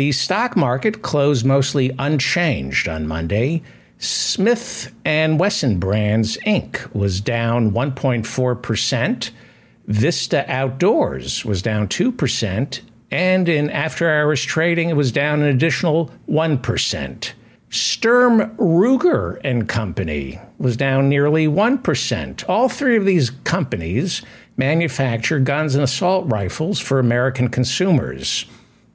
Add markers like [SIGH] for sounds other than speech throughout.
The stock market closed mostly unchanged on Monday. Smith and Wesson Brands Inc. was down 1.4%. Vista Outdoors was down 2%, and in after hours trading it was down an additional 1%. Sturm Ruger and Company was down nearly 1%. All three of these companies manufacture guns and assault rifles for American consumers.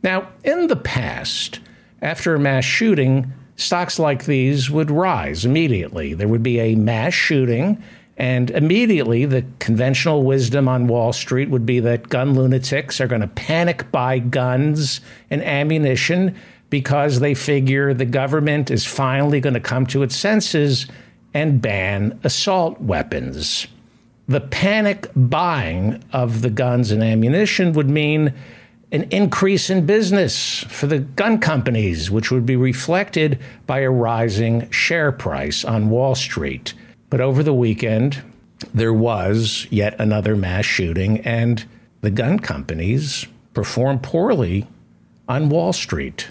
Now, in the past, after a mass shooting, stocks like these would rise immediately. There would be a mass shooting, and immediately the conventional wisdom on Wall Street would be that gun lunatics are going to panic buy guns and ammunition because they figure the government is finally going to come to its senses and ban assault weapons. The panic buying of the guns and ammunition would mean an increase in business for the gun companies, which would be reflected by a rising share price on Wall Street. But over the weekend, there was yet another mass shooting, and the gun companies performed poorly on Wall Street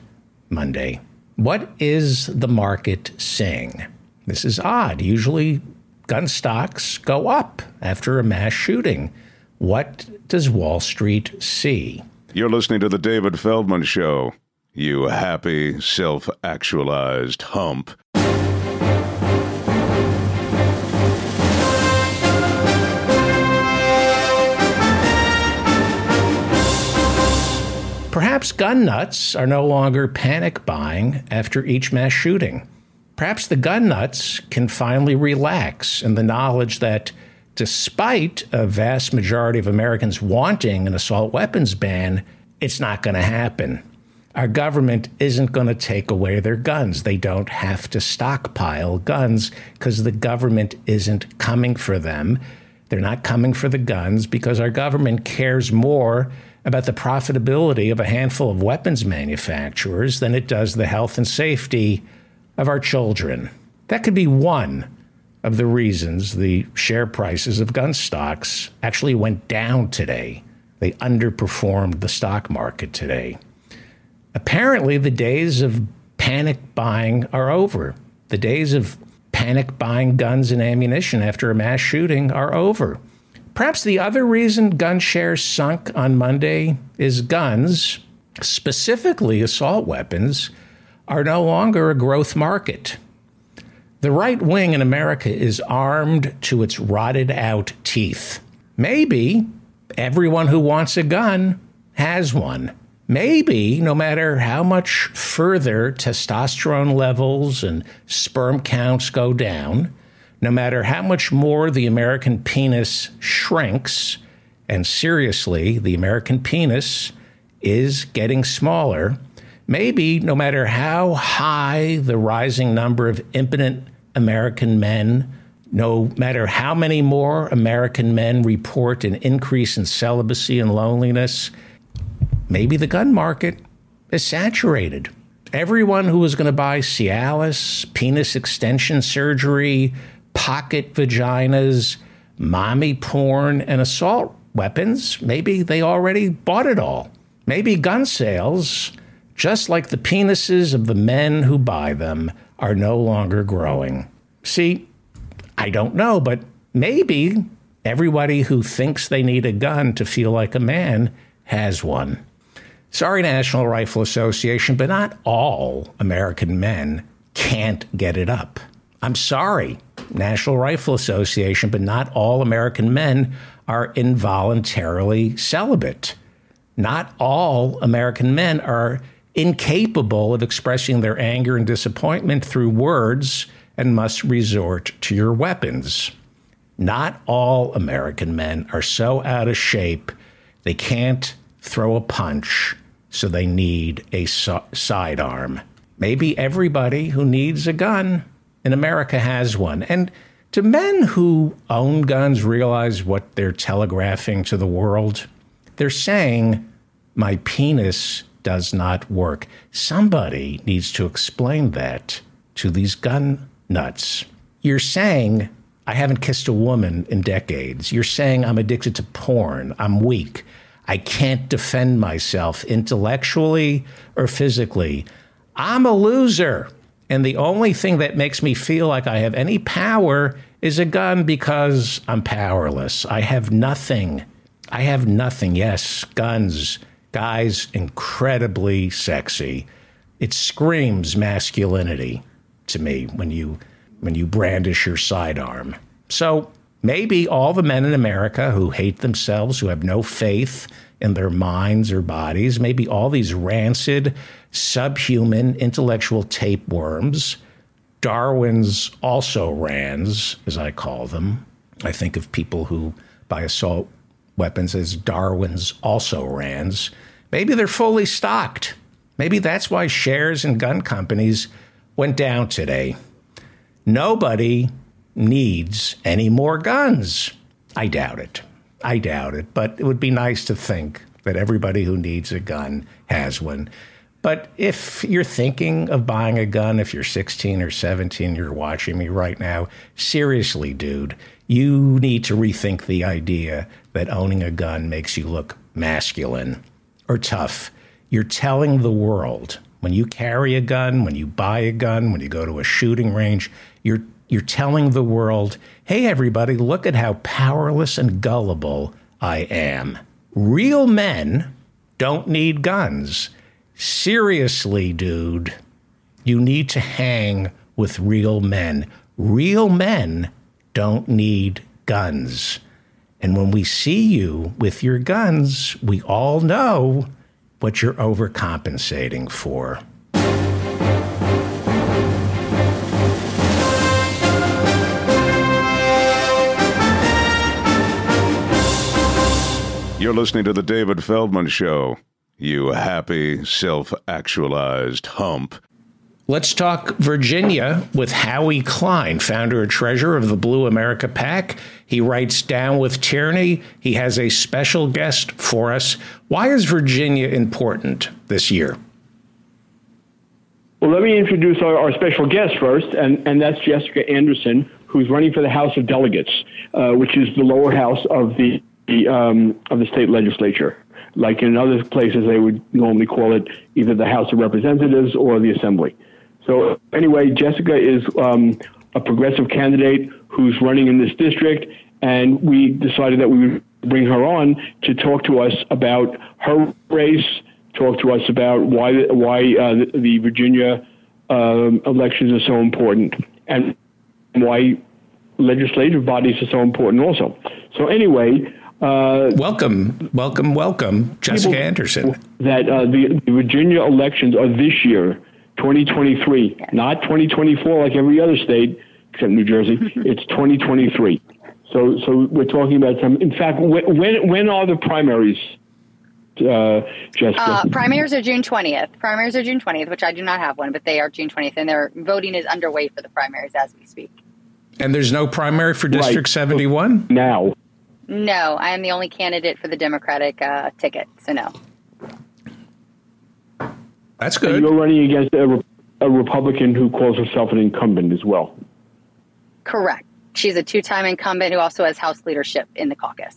Monday. What is the market saying? This is odd. Usually, gun stocks go up after a mass shooting. What does Wall Street see? You're listening to The David Feldman Show. You happy, self actualized hump. Perhaps gun nuts are no longer panic buying after each mass shooting. Perhaps the gun nuts can finally relax in the knowledge that despite a vast majority of Americans wanting an assault weapons ban, it's not going to happen. Our government isn't going to take away their guns. They don't have to stockpile guns because the government isn't coming for them. They're not coming for the guns because our government cares more about the profitability of a handful of weapons manufacturers than it does the health and safety of our children. That could be one of the reasons the share prices of gun stocks actually went down today. They underperformed the stock market today. Apparently, the days of panic buying are over. The days of panic buying guns and ammunition after a mass shooting are over. Perhaps the other reason gun shares sunk on Monday is guns, specifically assault weapons, are no longer a growth market. The right wing in America is armed to its rotted out teeth. Maybe everyone who wants a gun has one. Maybe no matter how much further testosterone levels and sperm counts go down, no matter how much more the American penis shrinks, and seriously, the American penis is getting smaller, maybe no matter how high the rising number of impotent American men. No matter how many more American men report an increase in celibacy and loneliness, maybe the gun market is saturated. Everyone who was going to buy Cialis, penis extension surgery, pocket vaginas, mommy porn, and assault weapons, maybe they already bought it all. Maybe gun sales, just like the penises of the men who buy them, are no longer growing. See, I don't know, but maybe everybody who thinks they need a gun to feel like a man has one. Sorry, National Rifle Association, but not all American men can't get it up. I'm sorry, National Rifle Association, but not all American men are involuntarily celibate. Not all American men are incapable of expressing their anger and disappointment through words and must resort to your weapons. Not all American men are so out of shape they can't throw a punch, so they need a so- sidearm. Maybe everybody who needs a gun in America has one. And do men who own guns realize what they're telegraphing to the world? They're saying, My penis does not work. Somebody needs to explain that to these gun nuts. You're saying, I haven't kissed a woman in decades. You're saying, I'm addicted to porn. I'm weak. I can't defend myself intellectually or physically. I'm a loser. And the only thing that makes me feel like I have any power is a gun because I'm powerless. I have nothing. I have nothing. Yes, guns, guys, incredibly sexy. It screams masculinity to me when you when you brandish your sidearm. So maybe all the men in America who hate themselves, who have no faith in their minds or bodies, maybe all these rancid, subhuman intellectual tapeworms, Darwin's also rans, as I call them. I think of people who buy assault weapons as Darwin's also rans. Maybe they're fully stocked. Maybe that's why shares in gun companies went down today. Nobody needs any more guns. I doubt it. I doubt it. But it would be nice to think that everybody who needs a gun has one. But if you're thinking of buying a gun, if you're 16 or 17, you're watching me right now, seriously, dude, you need to rethink the idea that owning a gun makes you look masculine or tough. You're telling the world when you carry a gun, when you buy a gun, when you go to a shooting range, you're you're telling the world, "Hey everybody, look at how powerless and gullible I am." Real men don't need guns. Seriously, dude, you need to hang with real men. Real men don't need guns. And when we see you with your guns, we all know what you're overcompensating for. You're listening to The David Feldman Show. You happy, self actualized hump. Let's talk Virginia with Howie Klein, founder and treasurer of the Blue America PAC. He writes Down with Tyranny. He has a special guest for us. Why is Virginia important this year? Well, let me introduce our, our special guest first, and, and that's Jessica Anderson, who's running for the House of Delegates, uh, which is the lower house of the, the um, of the state legislature. Like in other places, they would normally call it either the House of Representatives or the Assembly. So anyway, Jessica is um, a progressive candidate who's running in this district, and we decided that we would bring her on to talk to us about her race, talk to us about why why uh, the, Virginia um, elections are so important, and why legislative bodies are so important also. So anyway. Uh, welcome, welcome, welcome, Jessica Anderson. That uh, the, the Virginia elections are this year, 2023, not 2024 like every other state except New Jersey. [LAUGHS] it's 2023. So, so we're talking about some. In fact, when when, when are the primaries? Uh, Jessica? Uh, primaries are June 20th. Primaries are June 20th, which I do not have one, but they are June 20th, and their voting is underway for the primaries as we speak. And there's no primary for District right. 71 now. No, I am the only candidate for the Democratic uh, ticket, so no. That's good. And you're running against a, a Republican who calls herself an incumbent as well. Correct. She's a two-time incumbent who also has House leadership in the caucus.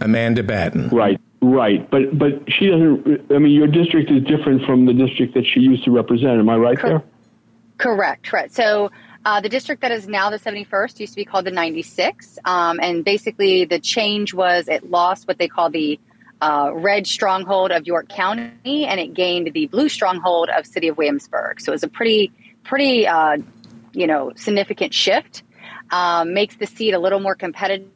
Amanda Batten. Right, right. But but she doesn't. I mean, your district is different from the district that she used to represent. Am I right Cor- there? Correct. Correct. So. Uh, the district that is now the 71st used to be called the 96. Um, and basically, the change was it lost what they call the uh, red stronghold of York County and it gained the blue stronghold of City of Williamsburg. So it was a pretty, pretty, uh, you know, significant shift. Um, makes the seat a little more competitive.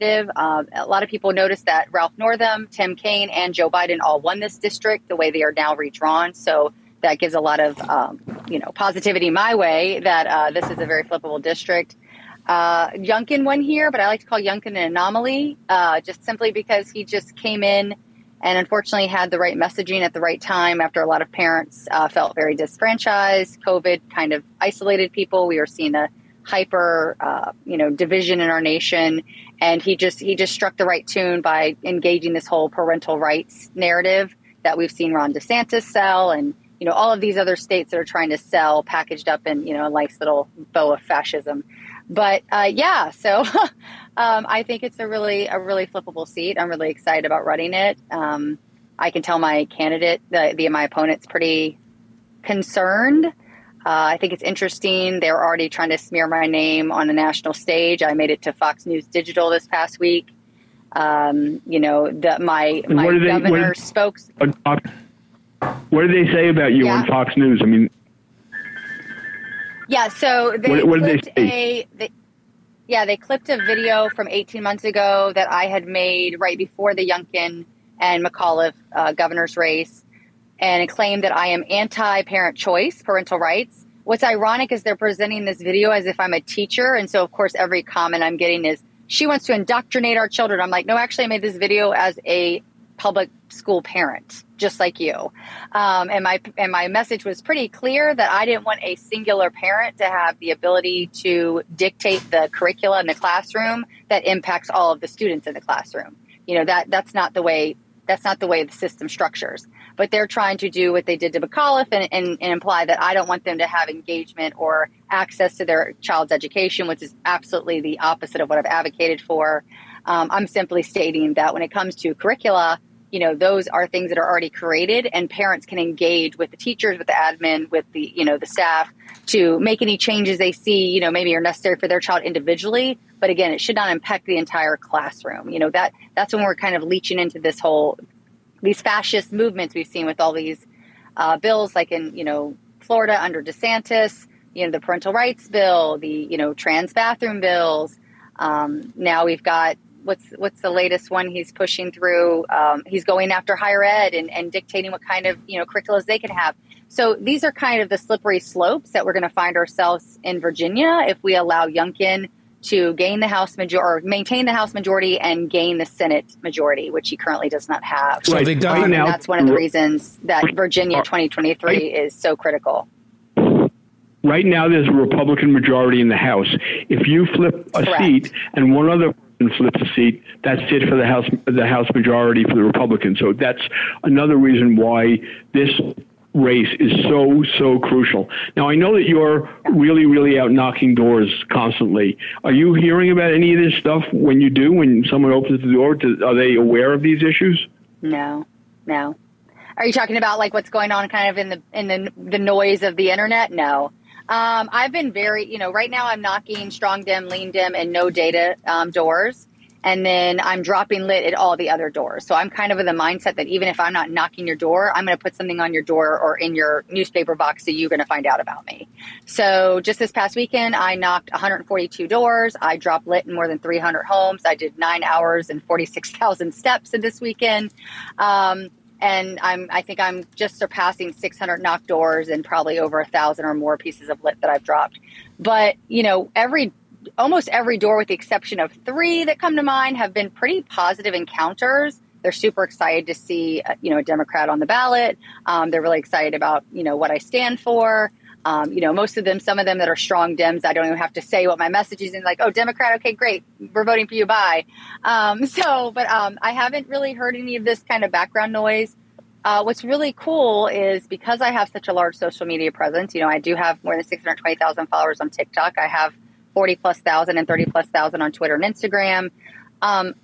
Uh, a lot of people noticed that Ralph Northam, Tim Kaine, and Joe Biden all won this district the way they are now redrawn. So that gives a lot of, um, you know, positivity my way that uh, this is a very flippable district. Uh, Youngkin won here, but I like to call Youngkin an anomaly, uh, just simply because he just came in and unfortunately had the right messaging at the right time after a lot of parents uh, felt very disfranchised. COVID kind of isolated people. We were seeing a hyper, uh, you know, division in our nation, and he just he just struck the right tune by engaging this whole parental rights narrative that we've seen Ron DeSantis sell, and you know all of these other states that are trying to sell packaged up in you know a nice little bow of fascism. but uh, yeah, so [LAUGHS] um, I think it's a really a really flippable seat. I'm really excited about running it. Um, I can tell my candidate, the, the my opponent's pretty concerned. Uh, I think it's interesting. They're already trying to smear my name on a national stage. I made it to Fox News Digital this past week. Um, you know, the, my my governor they, spoke. What did they say about you Yeah. on Fox News? I mean, Yeah, so they What- what did they say? a they, yeah, they clipped a video from 18 months ago that I had made right before the Youngkin and McAuliffe uh, governor's race, and it claimed that I am anti-parent choice, parental rights. What's ironic is they're presenting this video as if I'm a teacher, and so of course every comment I'm getting is she wants to indoctrinate our children. I'm like, no, actually, I made this video as a public school parent, just like you. Um, and my and my message was pretty clear that I didn't want a singular parent to have the ability to dictate the curricula in the classroom that impacts all of the students in the classroom. You know that that's not the way that's not the way the system structures. But they're trying to do what they did to McAuliffe and, and, and imply that I don't want them to have engagement or access to their child's education, which is absolutely the opposite of what I've advocated for. Um, I'm simply stating that when it comes to curricula, you know, those are things that are already created, and parents can engage with the teachers, with the admin, with the you know the staff to make any changes they see, you know, maybe are necessary for their child individually. But again, it should not impact the entire classroom. You know that that's when we're kind of leeching into this whole these fascist movements we've seen with all these uh, bills, like in you know Florida under DeSantis, you know the parental rights bill, the you know trans bathroom bills. Um, now we've got what's what's the latest one he's pushing through? Um, he's going after higher ed and, and dictating what kind of you know curriculums they can have. So these are kind of the slippery slopes that we're going to find ourselves in Virginia if we allow Youngkin to gain the House majority or maintain the House majority and gain the Senate majority, which he currently does not have. So Right. the Right governor, now- that's one of the reasons that Virginia 2023 is so critical. right now there's a Republican majority in the House. If you flip a Correct. seat and one other person flips a seat, that's it for the House the House majority for the Republicans. So that's another reason why this race is so so crucial. Now I know that you're really really out knocking doors constantly. Are you hearing about any of this stuff when you do when someone opens the door? To, are they aware of these issues? No, no. Are you talking about like what's going on kind of in the in the the noise of the internet? No. Um, I've been very, you know, right now I'm knocking strong Dem, lean Dem, and no data um, doors, and then I'm dropping lit at all the other doors. So I'm kind of in the mindset that even if I'm not knocking your door, I'm going to put something on your door or in your newspaper box that you're going to find out about me. So just this past weekend, I knocked 142 doors. I dropped lit in more than 300 homes. I did nine hours and 46,000 steps in this weekend. Um, and I'm I think I'm just surpassing 600 knock doors and probably over a thousand or more pieces of lit that I've dropped. But you know, every almost every door, with the exception of three that come to mind, have been pretty positive encounters. They're super excited to see uh, you know a Democrat on the ballot. Um, they're really excited about you know what I stand for. Um, you know, most of them, some of them that are strong Dems, I don't even have to say what my message is. And like, oh, Democrat, okay, great, we're voting for you. Bye. Um, [LAUGHS] so, but um, I haven't really heard any of this kind of background noise. Uh, what's really cool is because I have such a large social media presence. You know, I do have more than six hundred twenty thousand followers on TikTok. I have forty plus thousand and thirty plus thousand on Twitter and Instagram. Um,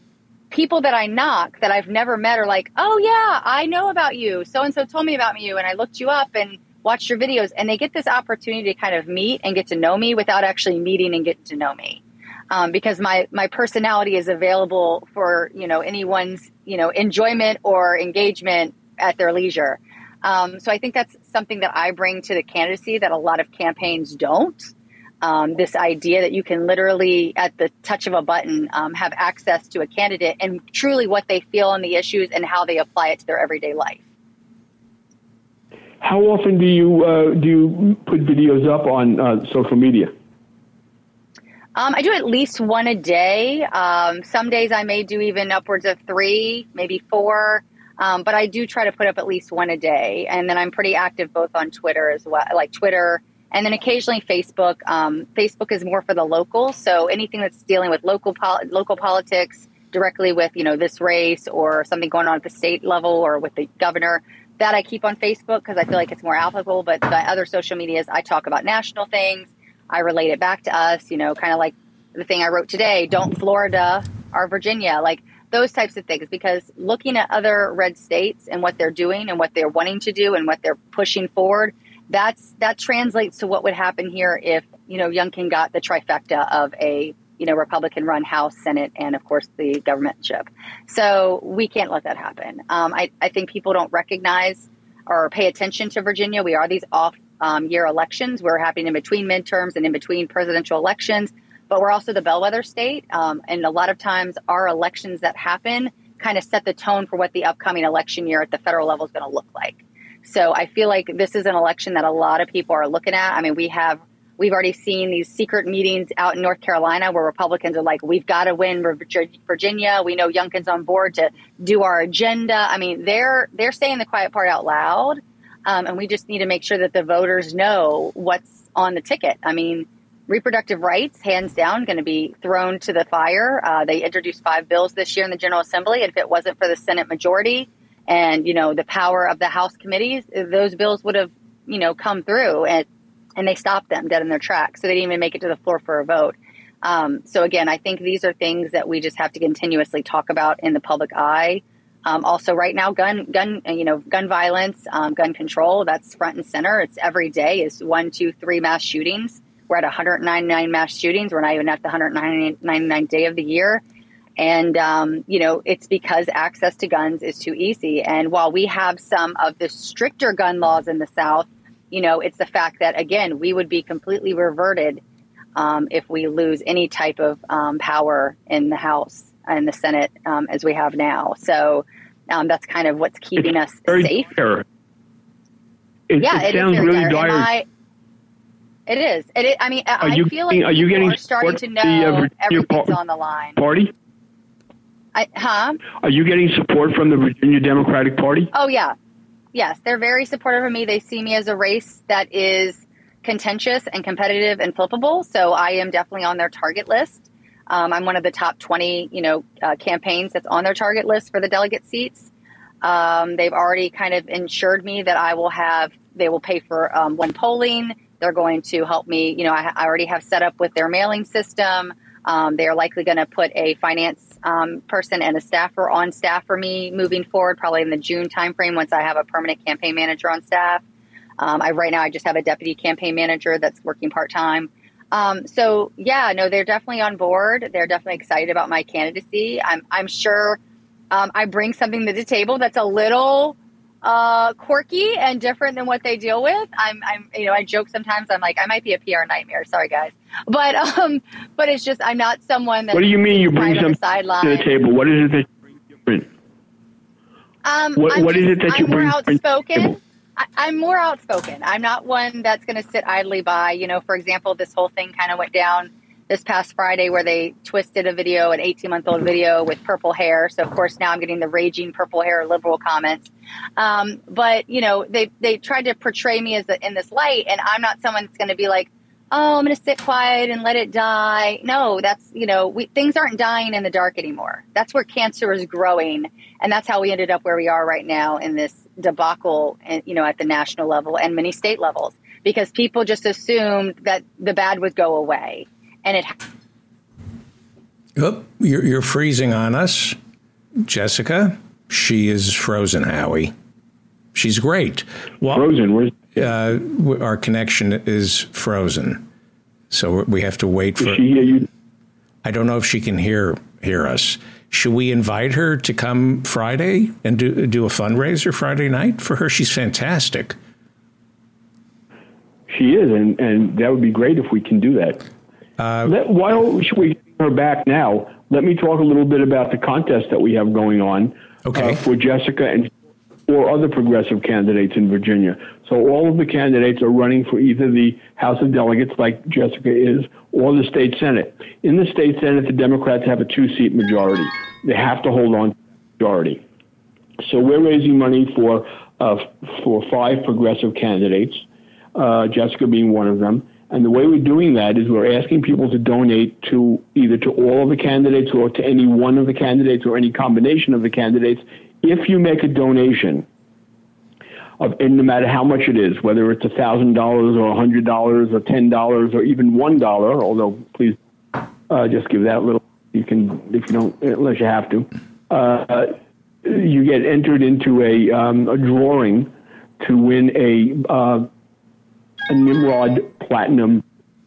people that I knock that I've never met are like, oh yeah, I know about you. So and so told me about you, and I looked you up and watched your videos, and they get this opportunity to kind of meet and get to know me without actually meeting and getting to know me. Um, because my my personality is available for you know anyone's you know enjoyment or engagement at their leisure. Um, so I think that's something that I bring to the candidacy that a lot of campaigns don't. Um, this idea that you can literally, at the touch of a button, um, have access to a candidate and truly what they feel on the issues and how they apply it to their everyday life. How often do you uh, do you put videos up on uh, social media? Um, I do at least one a day. Um, some days I may do even upwards of three, maybe four. Um, but I do try to put up at least one a day. And then I'm pretty active both on Twitter as well, like Twitter, and then occasionally Facebook. Um, Facebook is more for the local. So anything that's dealing with local pol- local politics directly with, you know, this race or something going on at the state level or with the governor, that I keep on Facebook because I feel like it's more applicable. But the other social medias, I talk about national things. I relate it back to us, you know, kind of like the thing I wrote today, don't Florida or Virginia, like those types of things. Because looking at other red states and what they're doing and what they're wanting to do and what they're pushing forward, that's that translates to what would happen here if you know Youngkin got the trifecta of a you know Republican run House, Senate, and of course the governmentship. So we can't let that happen. Um, I, I think people don't recognize or pay attention to Virginia. We are these off um, year elections. We're happening in between midterms and in between presidential elections but we're also the bellwether state. Um, and a lot of times our elections that happen kind of set the tone for what the upcoming election year at the federal level is going to look like. So I feel like this is an election that a lot of people are looking at. I mean, we have we've already seen these secret meetings out in North Carolina where Republicans are like, we've got to win Virginia. We know Youngkin's on board to do our agenda. I mean, they're they're saying the quiet part out loud, um, and we just need to make sure that the voters know what's on the ticket. I mean, reproductive rights, hands down, going to be thrown to the fire. Uh, they introduced five bills this year in the General Assembly, and if it wasn't for the Senate majority and you know the power of the House committees, those bills would have you know come through, and and they stopped them dead in their tracks. So they didn't even make it to the floor for a vote. Um, so again, I think these are things that we just have to continuously talk about in the public eye. Um, also, right now, gun gun you know gun violence, um, gun control that's front and center. It's every day is one, two, three mass shootings. We're at 199 mass shootings. We're not even at the 199th day of the year. And, um, you know, it's because access to guns is too easy. And while we have some of the stricter gun laws in the South, you know, it's the fact that, again, we would be completely reverted um, if we lose any type of um, power in the House and the Senate um, as we have now. So um, that's kind of what's keeping it's us very safe. Dire. It, yeah, it, it sounds really dire. dire. I, it is. It is. I mean, Are I you feel getting- like are you getting are starting to from the, uh, know everything's par- on the line. Party? I, huh? Are you getting support from the Virginia Democratic Party? Oh yeah, yes, they're very supportive of me. They see me as a race that is contentious and competitive and flippable. So I am definitely on their target list. Um, I'm one of the top 20, you know, uh, campaigns that's on their target list for the delegate seats. Um, they've already kind of ensured me that I will have, they will pay for um, one polling. They're going to help me. You know, I, I already have set up with their mailing system. Um, they are likely going to put a finance um, person and a staffer on staff for me moving forward, probably in the June timeframe once I have a permanent campaign manager on staff. Um, I right now I just have a deputy campaign manager that's working part time. Um, so yeah, no, they're definitely on board. They're definitely excited about my candidacy. I'm I'm sure um, I bring something to the table that's a little uh, quirky and different than what they deal with. I'm, I'm, you know, I joke sometimes. I'm like, I might be a PR nightmare. Sorry, guys, but, um, but it's just I'm not someone that. What do you mean you bring something sideline. to the table? What is it that you bring? Um, What- I'm what is just- it that you I'm more bring- to outspoken. I, I'm more outspoken. I'm not one that's going to sit idly by. You know, for example, this whole thing kind of went down this past Friday where they twisted a video, an 18 month old video with purple hair. So of course now I'm getting the raging purple hair liberal comments. Um, but you know, they they tried to portray me as in this light, and I'm not someone that's going to be like, oh, I'm going to sit quiet and let it die. No, that's you know, we, things aren't dying in the dark anymore. That's where cancer is growing, and that's how we ended up where we are right now in this debacle, and you know, at the national level and many state levels, because people just assumed that the bad would go away, and it. Oh, you're, you're freezing on us. Jessica, she is frozen, Howie. She's great. Well, Frozen. Where's uh, our connection is frozen. So we have to wait for. she hear you? I don't know if she can hear hear us. Should we invite her to come Friday and do do a fundraiser Friday night for her? She's fantastic. She is, and, and that would be great if we can do that. Uh, Let, why don't we bring her back now? Let me talk a little bit about the contest that we have going on Okay. uh, for Jessica and or other progressive candidates in Virginia. So all of the candidates are running for either the House of Delegates, like Jessica is, or the state Senate. In the state Senate, the Democrats have a two-seat majority. They have to hold on to the majority. So we're raising money for uh, for five progressive candidates, uh, Jessica being one of them. And the way we're doing that is we're asking people to donate to either to all of the candidates or to any one of the candidates or any combination of the candidates. If you make a donation, of, and no matter how much it is, whether it's a thousand dollars or hundred dollars or ten dollars or even one dollar. Although, please uh, just give that little. You can if you don't, unless you have to. Uh, you get entered into a um, a drawing to win a uh, a Nimrod platinum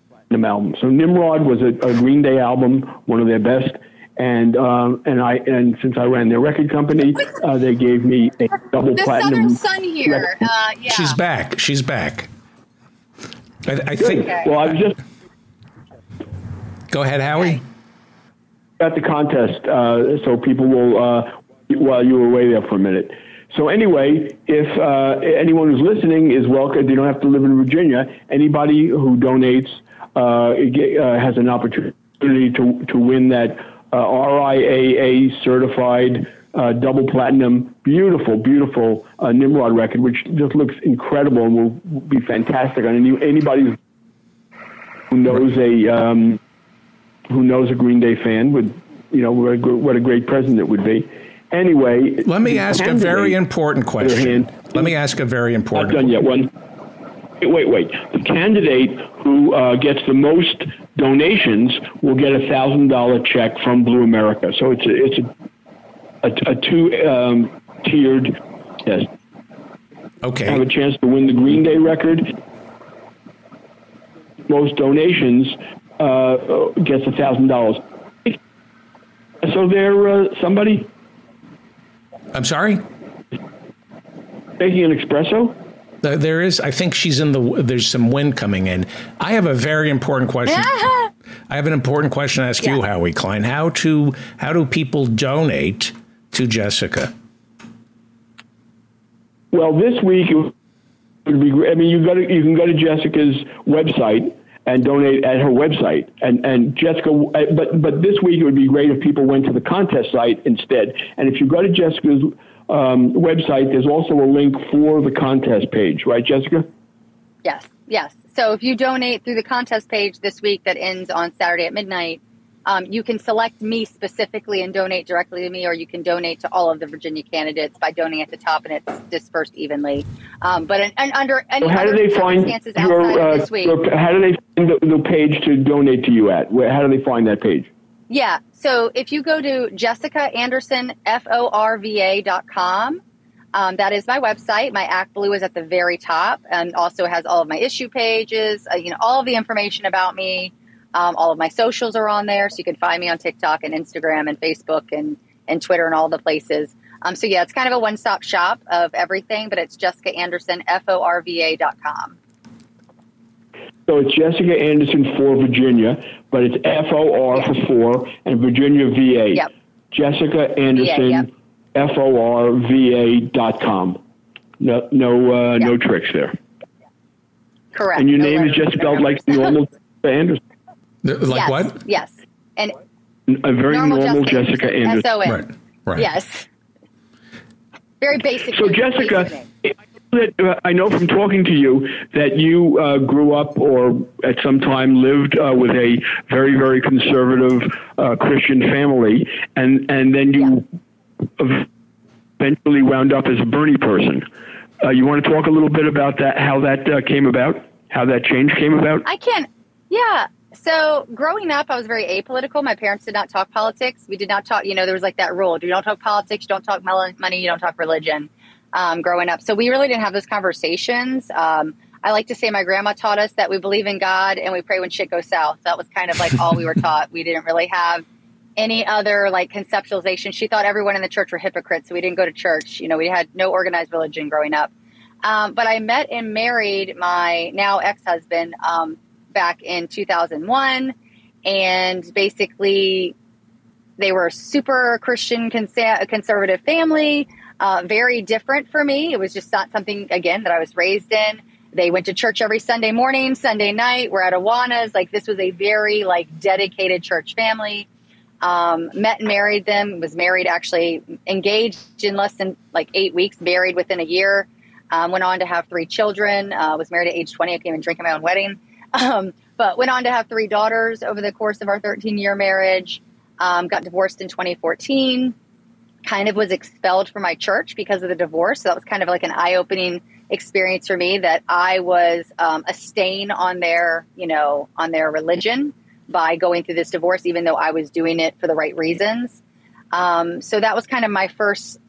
platinum album. So Nimrod was a, a Green Day album, one of their best and um, and I and since I ran their record company, uh, they gave me a double the platinum. Southern Sun here. Uh, yeah. She's back. She's back. I, I think. Okay. Well, I was just Go ahead, Howie. At the contest, uh, so people will uh, while you were away there for a minute. So anyway, if uh, anyone who's listening is welcome, they don't have to live in Virginia. Anybody who donates uh, uh, has an opportunity to to win that uh, RIAA certified uh, double platinum, beautiful, beautiful uh, Nimrod record, which just looks incredible and will be fantastic on any, anybody who knows a um, who knows a Green Day fan would, you know, what a, what a great present it would be. Anyway, Let me ask a very important question. hand- Let me ask a very important. Not done yet. One. Wait, wait, wait. The candidate who uh, gets the most donations will get a thousand dollar check from Blue America. So it's a, it's a, a, a two um, tiered test. Okay. Have a chance to win the Green Day record. Most donations uh, gets a thousand dollars. So there, uh, somebody I'm sorry. making an espresso. There is. I think she's in the. There's some wind coming in. I have a very important question. [LAUGHS] I have an important question to ask you, Howie Klein. How to how do people donate to Jessica? Well, this week it would be. I mean, you go to you can go to Jessica's website and donate at her website, and and Jessica. But but this week it would be great if people went to the contest site instead. And if you go to Jessica's um, website, there's also a link for the contest page, right, Jessica? Yes, yes. So if you donate through the contest page this week that ends on Saturday at midnight, um, you can select me specifically and donate directly to me, or you can donate to all of the Virginia candidates by donating at the top, and it's dispersed evenly. Um, but and, and under any So how do they find your? Uh, this week, your- how do they find the, the page to donate to you at? Where, how do they find that page? Yeah. So if you go to Jessica Anderson, dot com, um, that is my website. My Act Blue is at the very top and also has all of my issue pages, uh, you know, all the information about me. Um, all of my socials are on there. So you can find me on TikTok and Instagram and Facebook and, and Twitter and all the places. Um, so yeah, it's kind of a one-stop shop of everything, but it's Jessica Anderson, F-O-R-V-A dot com. So it's Jessica Anderson for Virginia, but it's F O R for four and Virginia VA. Yep. Jessica Anderson, yep. F O R V A dot com. No, no, uh, no tricks there. Correct. And your No name is just spelled like the normal [LAUGHS] Anderson. Like yes, what? Yes. And A very normal, normal, Jessica, Jessica Anderson. S-O-N. Right. Right. Yes. Very basic. So, Jessica, that, uh, I know from talking to you that you uh, grew up or at some time lived uh, with a very, very conservative uh, Christian family, and, and then you eventually wound up as a Bernie person. Uh, you want to talk a little bit about that, how that uh, came about, how that change came about? I can. Yeah. So growing up, I was very apolitical. My parents did not talk politics. We did not talk. You know, there was like that rule: you don't talk politics, you don't talk money, you don't talk religion. Um, growing up, so we really didn't have those conversations. Um, I like to say my grandma taught us that we believe in God and we pray when shit goes south. That was kind of like all we were taught. We didn't really have any other like conceptualization. She thought everyone in the church were hypocrites, so we didn't go to church. You know, we had no organized religion growing up. Um, but I met and married my now ex husband um, back in 2001. And basically, they were a super Christian conservative family, uh, very different for me. It was just not something, again, that I was raised in. They went to church every Sunday morning, Sunday night. We're at Awanas. Like, this was a very, like, dedicated church family. Um, met and married them, was married, actually engaged in less than like eight weeks, married within a year. Um, went on to have three children. Uh, was married at age 20. I came and drink at my own wedding. Um, but went on to have three daughters over the course of our 13 year marriage. Um, got divorced in 2014. Kind of was expelled from my church because of the divorce. So that was kind of like an eye opening experience for me that I was um, a stain on their, you know, on their religion by going through this divorce, even though I was doing it for the right reasons. Um, so that was kind of my first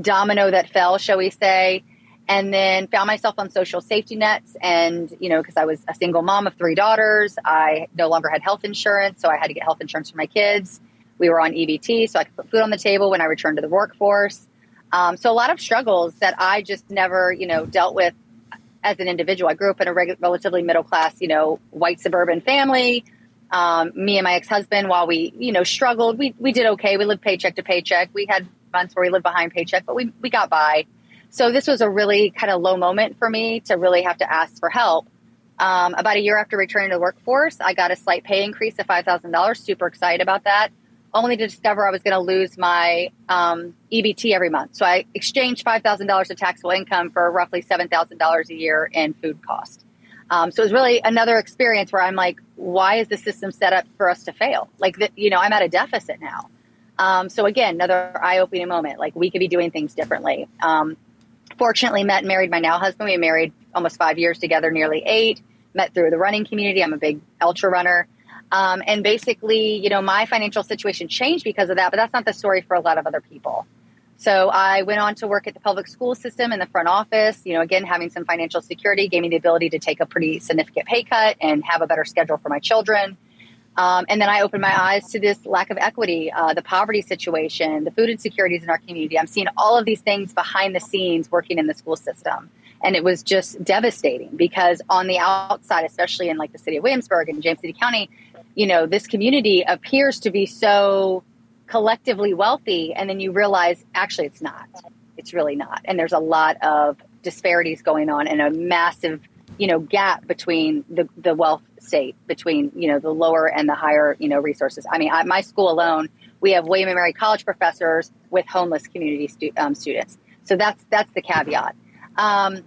domino that fell, shall we say. And then found myself on social safety nets. And, you know, because I was a single mom of three daughters, I no longer had health insurance. So I had to get health insurance for my kids. We were on EBT, so I could put food on the table when I returned to the workforce. Um, so a lot of struggles that I just never, you know, dealt with as an individual. I grew up in a reg- relatively middle class, you know, white suburban family. Um, me and my ex husband, while we, you know, struggled, we we did okay. We lived paycheck to paycheck. We had months where we lived behind paycheck, but we we got by. So this was a really kind of low moment for me to really have to ask for help. Um, about a year after returning to the workforce, I got a slight pay increase of five thousand dollars. Super excited about that. Only to discover I was going to lose my um, EBT every month. So I exchanged five thousand dollars of taxable income for roughly seven thousand dollars a year in food cost. Um, so it was really another experience where I'm like, why is the system set up for us to fail? Like, the, you know, I'm at a deficit now. Um, so again, another eye-opening moment. Like we could be doing things differently. Fortunately, met and married my now husband. We married almost five years together, nearly eight. Met through the running community. I'm a big ultra runner. Um, and basically, you know, my financial situation changed because of that, but that's not the story for a lot of other people. So I went on to work at the public school system in the front office. You know, again, having some financial security gave me the ability to take a pretty significant pay cut and have a better schedule for my children. Um, and then I opened my eyes to this lack of equity, uh, the poverty situation, the food insecurities in our community. I'm seeing all of these things behind the scenes working in the school system. And it was just devastating because on the outside, especially in like the city of Williamsburg and James City County, you know, this community appears to be so collectively wealthy and then you realize actually it's not it's really not and there's a lot of disparities going on and a massive you know gap between the, the wealth state between you know the lower and the higher you know resources i mean at my school alone we have william and mary college professors with homeless community stu- um, students so that's that's the caveat um,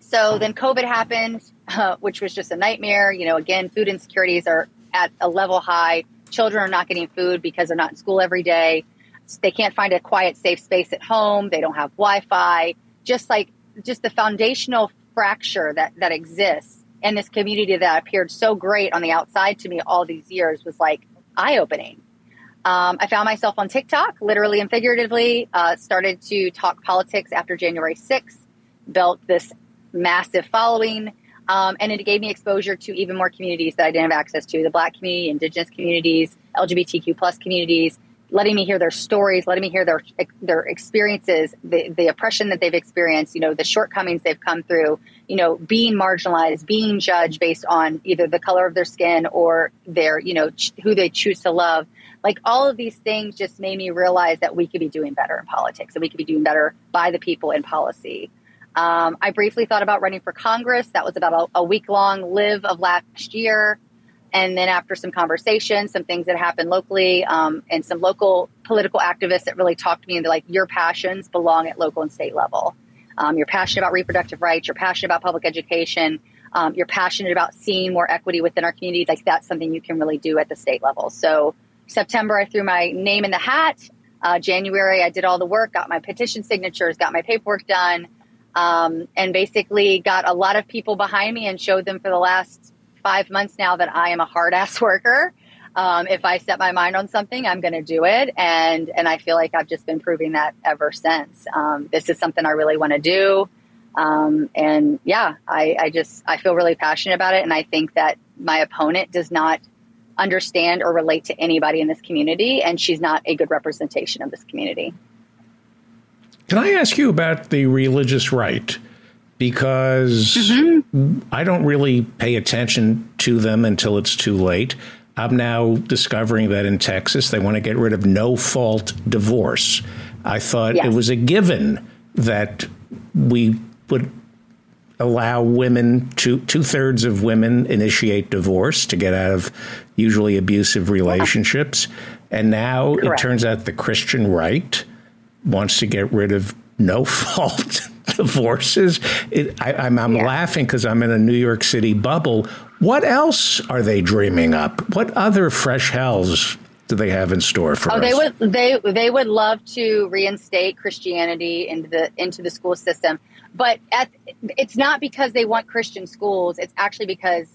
so then covid happened uh, [LAUGHS] which was just a nightmare you know again food insecurities are at a level high Children are not getting food because they're not in school every day. They can't find a quiet, safe space at home. They don't have Wi-Fi. Just like just the foundational fracture that that exists in this community that appeared so great on the outside to me all these years was like eye-opening. Um, I found myself on TikTok, literally and figuratively. Uh, started to talk politics after January 6th. Built this massive following um, and it gave me exposure to even more communities that I didn't have access to the Black community, Indigenous communities, LGBTQ plus communities, letting me hear their stories, letting me hear their their experiences, the, the oppression that they've experienced, you know, the shortcomings they've come through, you know, being marginalized, being judged based on either the color of their skin or their, you know, ch- who they choose to love. Like all of these things just made me realize that we could be doing better in politics and we could be doing better by the people in policy. Um, I briefly thought about running for Congress. That was about a, a week long live of last year. And then after some conversations, some things that happened locally, um, and some local political activists that really talked to me they're like, your passions belong at local and state level. Um, you're passionate about reproductive rights. You're passionate about public education. Um, you're passionate about seeing more equity within our community. Like that's something you can really do at the state level. So September, I threw my name in the hat. Uh, January, I did all the work, got my petition signatures, got my paperwork done um, and basically got a lot of people behind me and showed them for the last five months now that I am a hard ass [LAUGHS] worker. Um, if I set my mind on something, I'm going to do it, and and I feel like I've just been proving that ever since. Um, this is something I really want to do, um, and yeah, I, I just I feel really passionate about it, and I think that my opponent does not understand or relate to anybody in this community, and she's not a good representation of this community. Can I ask you about the religious right? Because mm-hmm. I don't really pay attention to them until it's too late. I'm now discovering that in Texas, they want to get rid of no fault divorce. I thought yes. it was a given that we would allow women to two thirds of women initiate divorce to get out of usually abusive relationships. And now Correct. it turns out the Christian right wants to get rid of no [LAUGHS] fault [LAUGHS] divorces. It, I, am yeah. laughing because I'm in a New York City bubble. What else are they dreaming up? What other fresh hells do they have in store for oh, us? they would they they would love to reinstate Christianity into the into the school system, but at, it's not because they want Christian schools. It's actually because,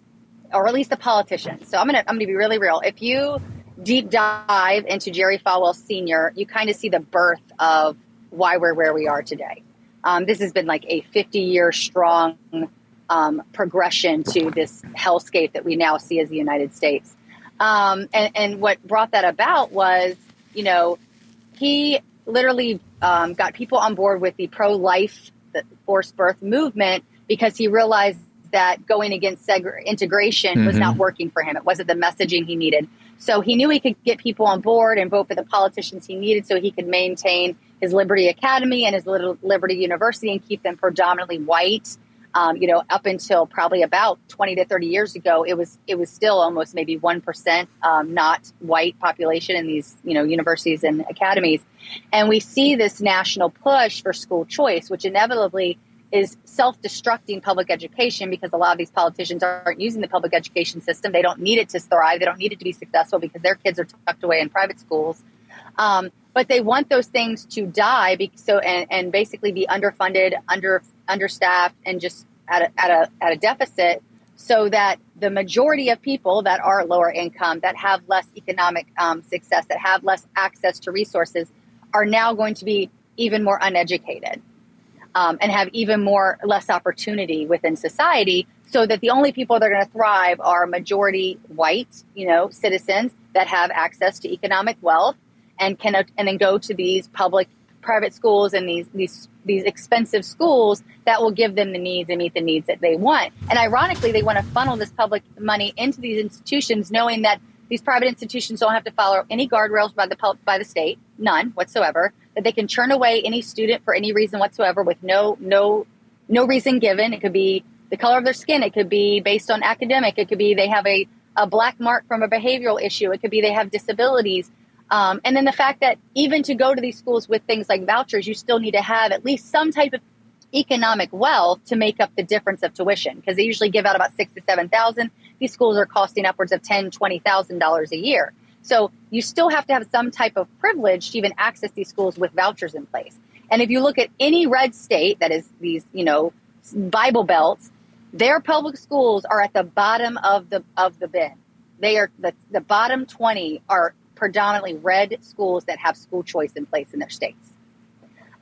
or at least the politicians. So I'm gonna I'm gonna be really real. If you deep dive into Jerry Falwell Sr., you kind of see the birth of why we're where we are today. Um, this has been like a 50 year strong um, progression to this hellscape that we now see as the United States. Um, and, and, what brought that about was, you know, he literally um, got people on board with the pro life, the forced birth movement because he realized that going against seg- integration mm-hmm. was not mm-hmm. working for him. It wasn't the messaging he needed. So he knew he could get people on board and vote for the politicians he needed so he could maintain his Liberty Academy and his Liberty University and keep them predominantly white. Um, you know, up until probably about 20 to 30 years ago, it was it was still almost maybe one percent um, not white population in these you know universities and academies, and we see this national push for school choice, which inevitably is self-destructing public education because a lot of these politicians aren't using the public education system. They don't need it to thrive. They don't need it to be successful because their kids are tucked away in private schools. Um, but they want those things to die so and, and basically be underfunded, under understaffed, and just at a, at a at a deficit, so that the majority of people that are lower income, that have less economic um, success, that have less access to resources, are now going to be even more uneducated um, and have even more less opportunity within society. So that the only people that are going to thrive are majority white, you know, citizens that have access to economic wealth and can and then go to these public private schools and these these these expensive schools that will give them the needs and meet the needs that they want. And ironically, they want to funnel this public money into these institutions, knowing that these private institutions don't have to follow any guardrails by the by the state, none whatsoever. That they can churn away any student for any reason whatsoever with no no no reason given. It could be the color of their skin. It could be based on academic. It could be they have a a black mark from a behavioral issue. It could be they have disabilities. Um, and then the fact that even to go to these schools with things like vouchers, you still need to have at least some type of economic wealth to make up the difference of tuition because they usually give out about six to seven thousand. These schools are costing upwards of ten, twenty thousand dollars a year. So you still have to have some type of privilege to even access these schools with vouchers in place. And if you look at any red state that is these, you know, Bible belts, their public schools are at the bottom of the of the bin. They are the, the bottom 20 are predominantly red schools that have school choice in place in their states.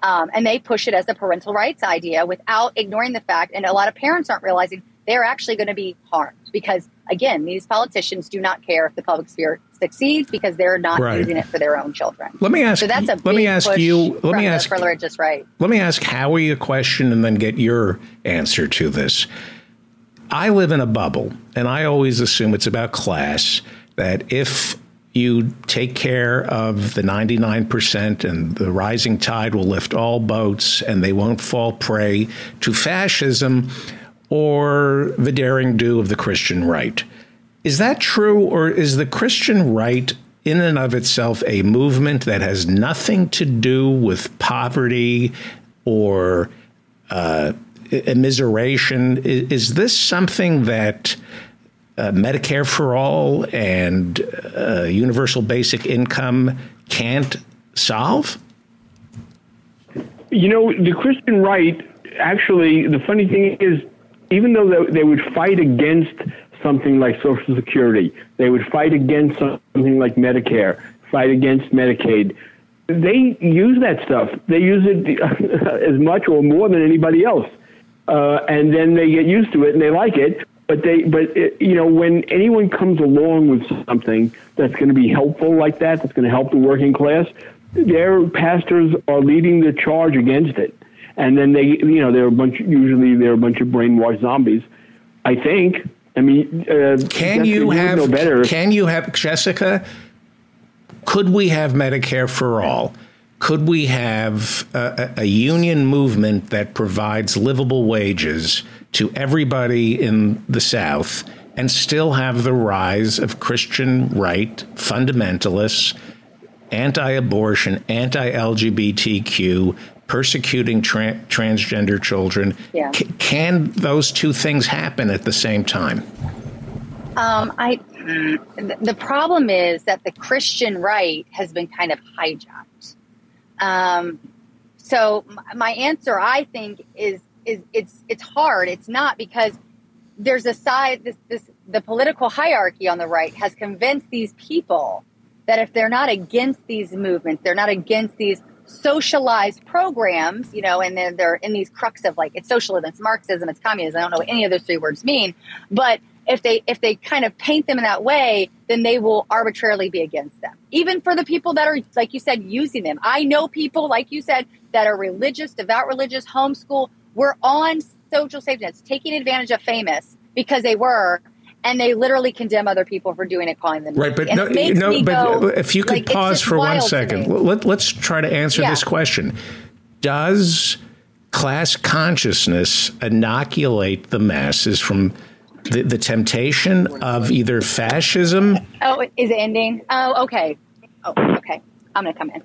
Um, and they push it as a parental rights idea without ignoring the fact, and a lot of parents aren't realizing they're actually going to be harmed because, again, these politicians do not care if the public sphere succeeds because they're not right. using it for their own children. Let me ask. So that's a let me ask you. Let me ask for religious right. Let me ask Howie a question and then get your answer to this. I live in a bubble, and I always assume it's about class. That if you take care of the 99% and the rising tide will lift all boats and they won't fall prey to fascism or the daring do of the Christian right. Is that true, or is the Christian right in and of itself a movement that has nothing to do with poverty or uh, immiseration? Is, is this something that uh, Medicare for all and uh, universal basic income can't solve? You know, the Christian right, actually, the funny thing is, even though they would fight against something like Social Security, they would fight against something like Medicare, fight against Medicaid. They use that stuff. They use it [LAUGHS] as much or more than anybody else. Uh, and then they get used to it and they like it but they but it, you know when anyone comes along with something that's going to be helpful like that that's going to help the working class their pastors are leading the charge against it. And then they you know they're a bunch usually they're a bunch of brainwashed zombies. I think i mean uh, can you have no better. can you have jessica could we have medicare for all? Could we have a, a union movement that provides livable wages to everybody in the South and still have the rise of Christian right fundamentalists, anti abortion, anti LGBTQ, persecuting tra- transgender children. Yeah. C- can those two things happen at the same time? Um, I the problem is that the Christian right has been kind of hijacked. Um, so my answer, I think, is is it's it's hard. It's not because there's a side this this the political hierarchy on the right has convinced these people that if they're not against these movements, they're not against these socialized programs, you know, and then they're in these crux of like it's socialism, it's Marxism, it's communism. I don't know what any of those three words mean, but if they if they kind of paint them in that way, then they will arbitrarily be against them. Even for the people that are, like you said, using them. I know people, like you said, that are religious, devout religious, homeschool, were on social safety nets, taking advantage of famous because they were, and they literally condemn other people for doing it, calling them right. But no, no, but go, if you could like, pause for one second, let, let's try to answer yeah. this question: Does class consciousness inoculate the masses from the, the temptation of either fascism? Oh, is it ending? Oh, okay. Oh, okay. I'm going to come in.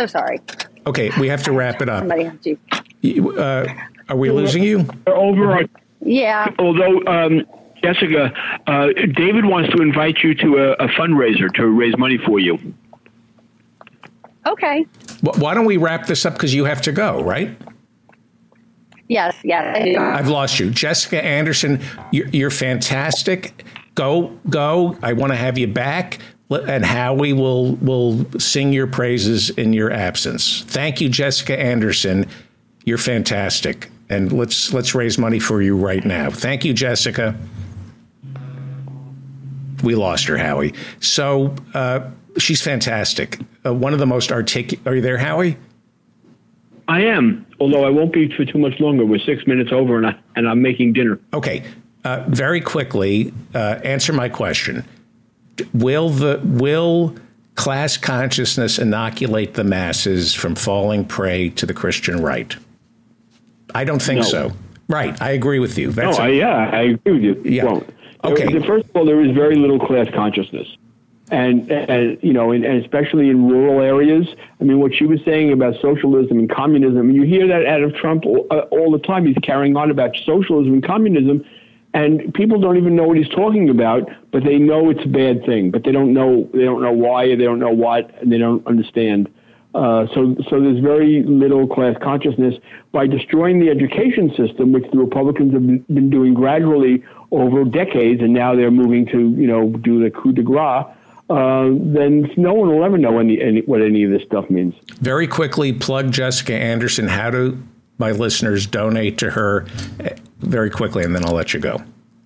So sorry. Okay, we have to wrap it up. Somebody have to. Uh, are we losing you? Over. Yeah. Although, um, Jessica, uh, David wants to invite you to a, a, fundraiser to raise money for you. Okay. Why don't we wrap this up because you have to go, right? Yes, yes. I've lost you. Jessica Anderson, you're, you're fantastic. Go, go. I want to have you back and Howie will will sing your praises in your absence. Thank you, Jessica Anderson. You're fantastic, and let's let's raise money for you right now. Thank you, Jessica. We lost her, Howie. So uh, she's fantastic. Uh, one of the most articulate. Are you there, Howie? I am, although I won't be for too much longer. We're six minutes over, and I and I'm making dinner. Okay. Uh, very quickly, uh, answer my question will the will class consciousness inoculate the masses from falling prey to the Christian right? I don't think no. so. Right, I agree with you. That's no, a, I, yeah, I agree with you. Yeah. Won't. Okay. First of all, there is very little class consciousness, and and you know, and, and especially in rural areas. I mean, what she was saying about socialism and communism, you hear that out of Trump all, uh, all the time. He's carrying on about socialism and communism, and people don't even know what he's talking about, but they know it's a bad thing, but they don't know they don't know why, they don't know what, and they don't understand. Uh, so, so there's very little class consciousness by destroying the education system, which the Republicans have been doing gradually over decades, and now they're moving to you know do the coup de grace. Uh, then no one will ever know any, any, what any of this stuff means. Very quickly, plug Jessica Anderson. How do my listeners donate to her eh, very quickly, and then I'll let you go.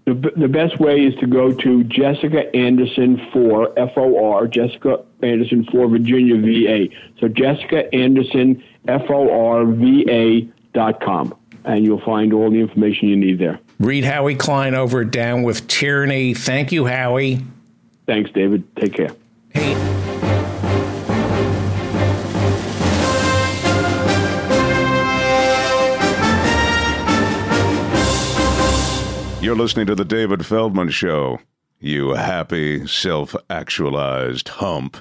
The, the best way is to go to Jessica Anderson for F O R Jessica Anderson for Virginia VA. So Jessica Anderson F O R V A dot com, and you'll find all the information you need there. Read Howie Klein over Down with Tyranny. Thank you, Howie. Thanks, David. Take care. Hey. You're listening to The David Feldman Show. You happy, self actualized hump.